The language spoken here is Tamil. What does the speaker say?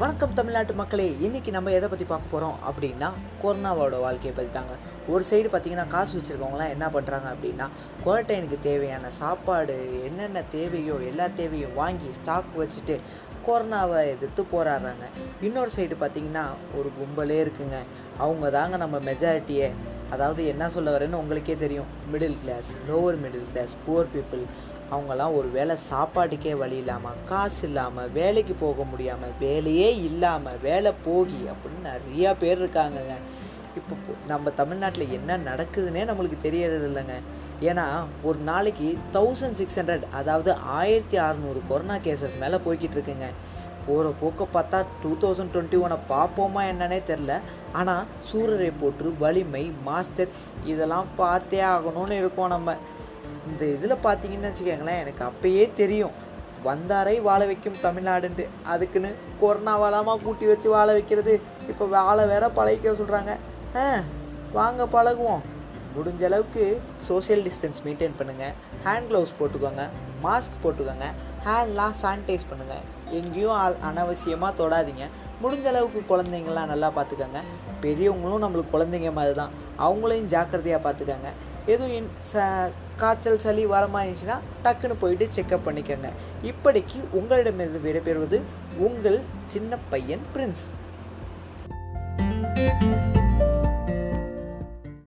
வணக்கம் தமிழ்நாட்டு மக்களே இன்றைக்கி நம்ம எதை பற்றி பார்க்க போகிறோம் அப்படின்னா கொரோனாவோட வாழ்க்கையை பற்றி தாங்க ஒரு சைடு பார்த்தீங்கன்னா காசு வச்சுருக்கவங்களாம் என்ன பண்ணுறாங்க அப்படின்னா குவாரண்டைனுக்கு தேவையான சாப்பாடு என்னென்ன தேவையோ எல்லா தேவையும் வாங்கி ஸ்டாக் வச்சுட்டு கொரோனாவை எதிர்த்து போராடுறாங்க. இன்னொரு சைடு பார்த்தீங்கன்னா ஒரு கும்பலே இருக்குங்க. அவங்க தாங்க நம்ம மெஜாரிட்டியே அதாவது என்ன சொல்ல வரேன்னு உங்களுக்கே தெரியும். Middle class lower middle class poor people அவங்கெல்லாம் ஒரு வேளை சாப்பாட்டுக்கே வழி இல்லாமல் காசு இல்லாமல் வேலைக்கு போக முடியாமல் வேலையே இல்லாமல் வேலை போகி அப்படின்னு நிறையா பேர் இருக்காங்கங்க. இப்போ நம்ம தமிழ்நாட்டில் என்ன நடக்குதுன்னே நம்மளுக்கு தெரியறது இல்லைங்க. ஏன்னா ஒரு நாளைக்கு தௌசண்ட் சிக்ஸ் ஹண்ட்ரட் அதாவது ஆயிரத்தி அறநூறு கொரோனா கேசஸ் மேலே போய்கிட்டு இருக்குங்க. போகிற போக்க பார்த்தா டூ தௌசண்ட் டுவெண்ட்டி ஒனை பார்ப்போமா என்னன்னே தெரில ஆனால் சூரரை போற்று வலிமை மாஸ்டர் இதெல்லாம் பார்த்தே ஆகணும்னு இருக்கோம் நம்ம. இந்த இதில் பார்த்தீங்கன்னு வச்சுக்கோங்களேன் எனக்கு அப்பயே தெரியும். வந்தாரை வாழ வைக்கும் தமிழ்நாடுன்ட்டு. அதுக்குன்னு கொரோனா கொரோனாவலாமா கூட்டி வச்சு வாழ வைக்கிறது. இப்போ வாழை வேற பழகிக்க சொல்கிறாங்க ஆ வாங்க பழகுவோம். முடிஞ்ச அளவுக்கு சோஷியல் டிஸ்டன்ஸ் மெயின்டைன் பண்ணுங்கள் ஹேண்ட் க்ளவுஸ் போட்டுக்கோங்க. மாஸ்க் போட்டுக்கோங்க. ஹேண்ட்லாம் சானிடைஸ் பண்ணுங்கள் எங்கேயும் ஆள் அனாவசியமாக தொடாதீங்க. முடிஞ்ச அளவுக்கு குழந்தைங்களாம் நல்லா பார்த்துக்கோங்க. பெரியவங்களும் நம்மளுக்கு குழந்தைங்க மாதிரி தான். அவங்களையும் ஜாக்கிரதையாக பார்த்துக்கோங்க. எதுவும் இன்- ச காய்ச்சல் சளி வரமா இருந்துச்சுன்னா டக்குன்னு போயிட்டு செக்அப் பண்ணிக்கோங்க. இப்படிக்கு உங்களிடமிருந்து விடைபெறுவது உங்கள் சின்ன பையன் பிரின்ஸ்.